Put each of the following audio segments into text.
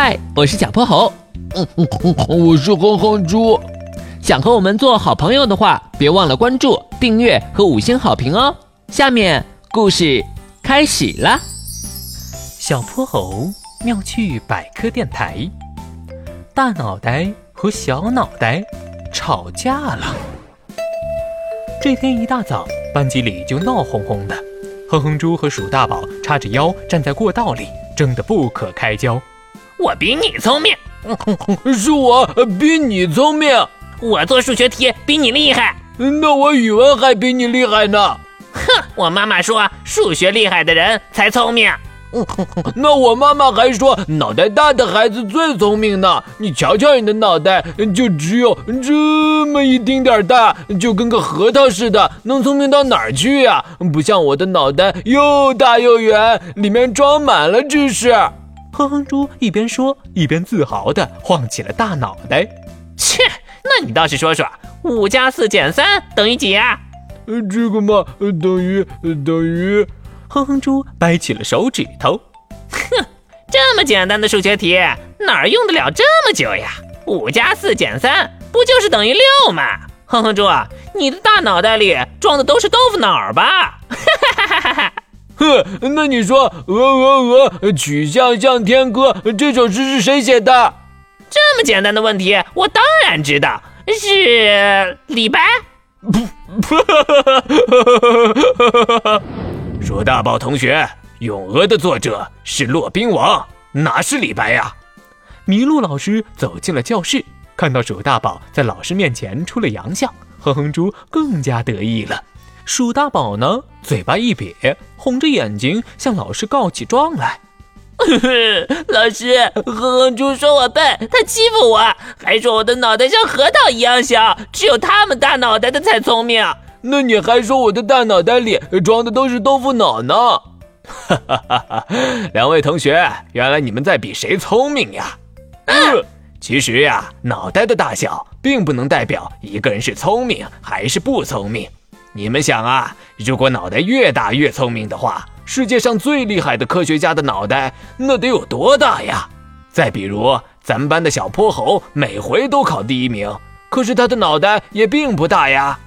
嗨，我是小泼猴，嗯嗯嗯我是哼哼猪。想和我们做好朋友的话，别忘了关注、订阅和五星好评哦。下面故事开始了。小泼猴妙趣百科电台，大脑袋和小脑袋吵架了。这天一大早，班级里就闹哄哄的，哼哼猪和鼠大宝叉着腰站在过道里，争得不可开交。我比你聪明，是我比你聪明。我做数学题比你厉害，那我语文还比你厉害呢。哼，我妈妈说数学厉害的人才聪明。那我妈妈还说脑袋大的孩子最聪明呢。你瞧瞧你的脑袋，就只有这么一丁点儿大，就跟个核桃似的，能聪明到哪儿去呀？不像我的脑袋又大又圆，里面装满了知识。哼哼猪一边说一边自豪地晃起了大脑袋。切，那你倒是说说，五加四减三等于几啊？呃，这个嘛，等于等于……哼哼猪掰起了手指头。哼，这么简单的数学题，哪儿用得了这么久呀？五加四减三不就是等于六吗？哼哼猪，你的大脑袋里装的都是豆腐脑吧？哈哈哈哈哈！哼，那你说《鹅鹅鹅，曲项向天歌》这首诗是谁写的？这么简单的问题，我当然知道，是李白。鼠大宝同学，《咏鹅》的作者是骆宾王，哪是李白呀？麋鹿老师走进了教室，看到鼠大宝在老师面前出了洋相，哼哼猪更加得意了。鼠大宝呢，嘴巴一瘪，红着眼睛向老师告起状来。老师，哼哼猪说我笨，他欺负我，还说我的脑袋像核桃一样小，只有他们大脑袋的才聪明。那你还说我的大脑袋里装的都是豆腐脑呢？哈哈哈哈！两位同学，原来你们在比谁聪明呀？嗯，其实呀，脑袋的大小并不能代表一个人是聪明还是不聪明。你们想啊，如果脑袋越大越聪明的话，世界上最厉害的科学家的脑袋那得有多大呀？再比如咱们班的小泼猴，每回都考第一名，可是他的脑袋也并不大呀。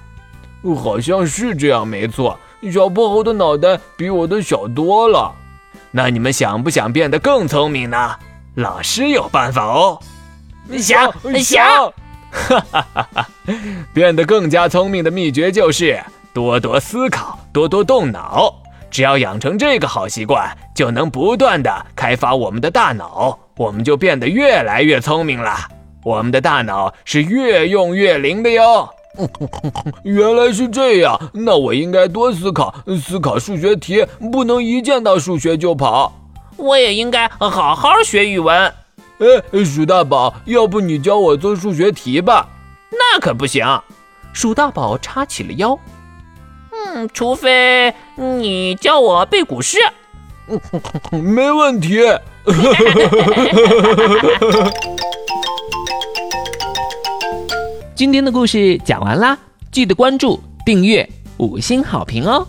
好像是这样，没错。小泼猴的脑袋比我的小多了。那你们想不想变得更聪明呢？老师有办法哦。想想。哈哈哈哈！变得更加聪明的秘诀就是多多思考，多多动脑。只要养成这个好习惯，就能不断的开发我们的大脑，我们就变得越来越聪明了。我们的大脑是越用越灵的哟。原来是这样，那我应该多思考，思考数学题，不能一见到数学就跑。我也应该好好学语文。哎，鼠大宝，要不你教我做数学题吧？那可不行。鼠大宝叉起了腰。嗯，除非你教我背古诗。没问题。今天的故事讲完啦，记得关注、订阅、五星好评哦。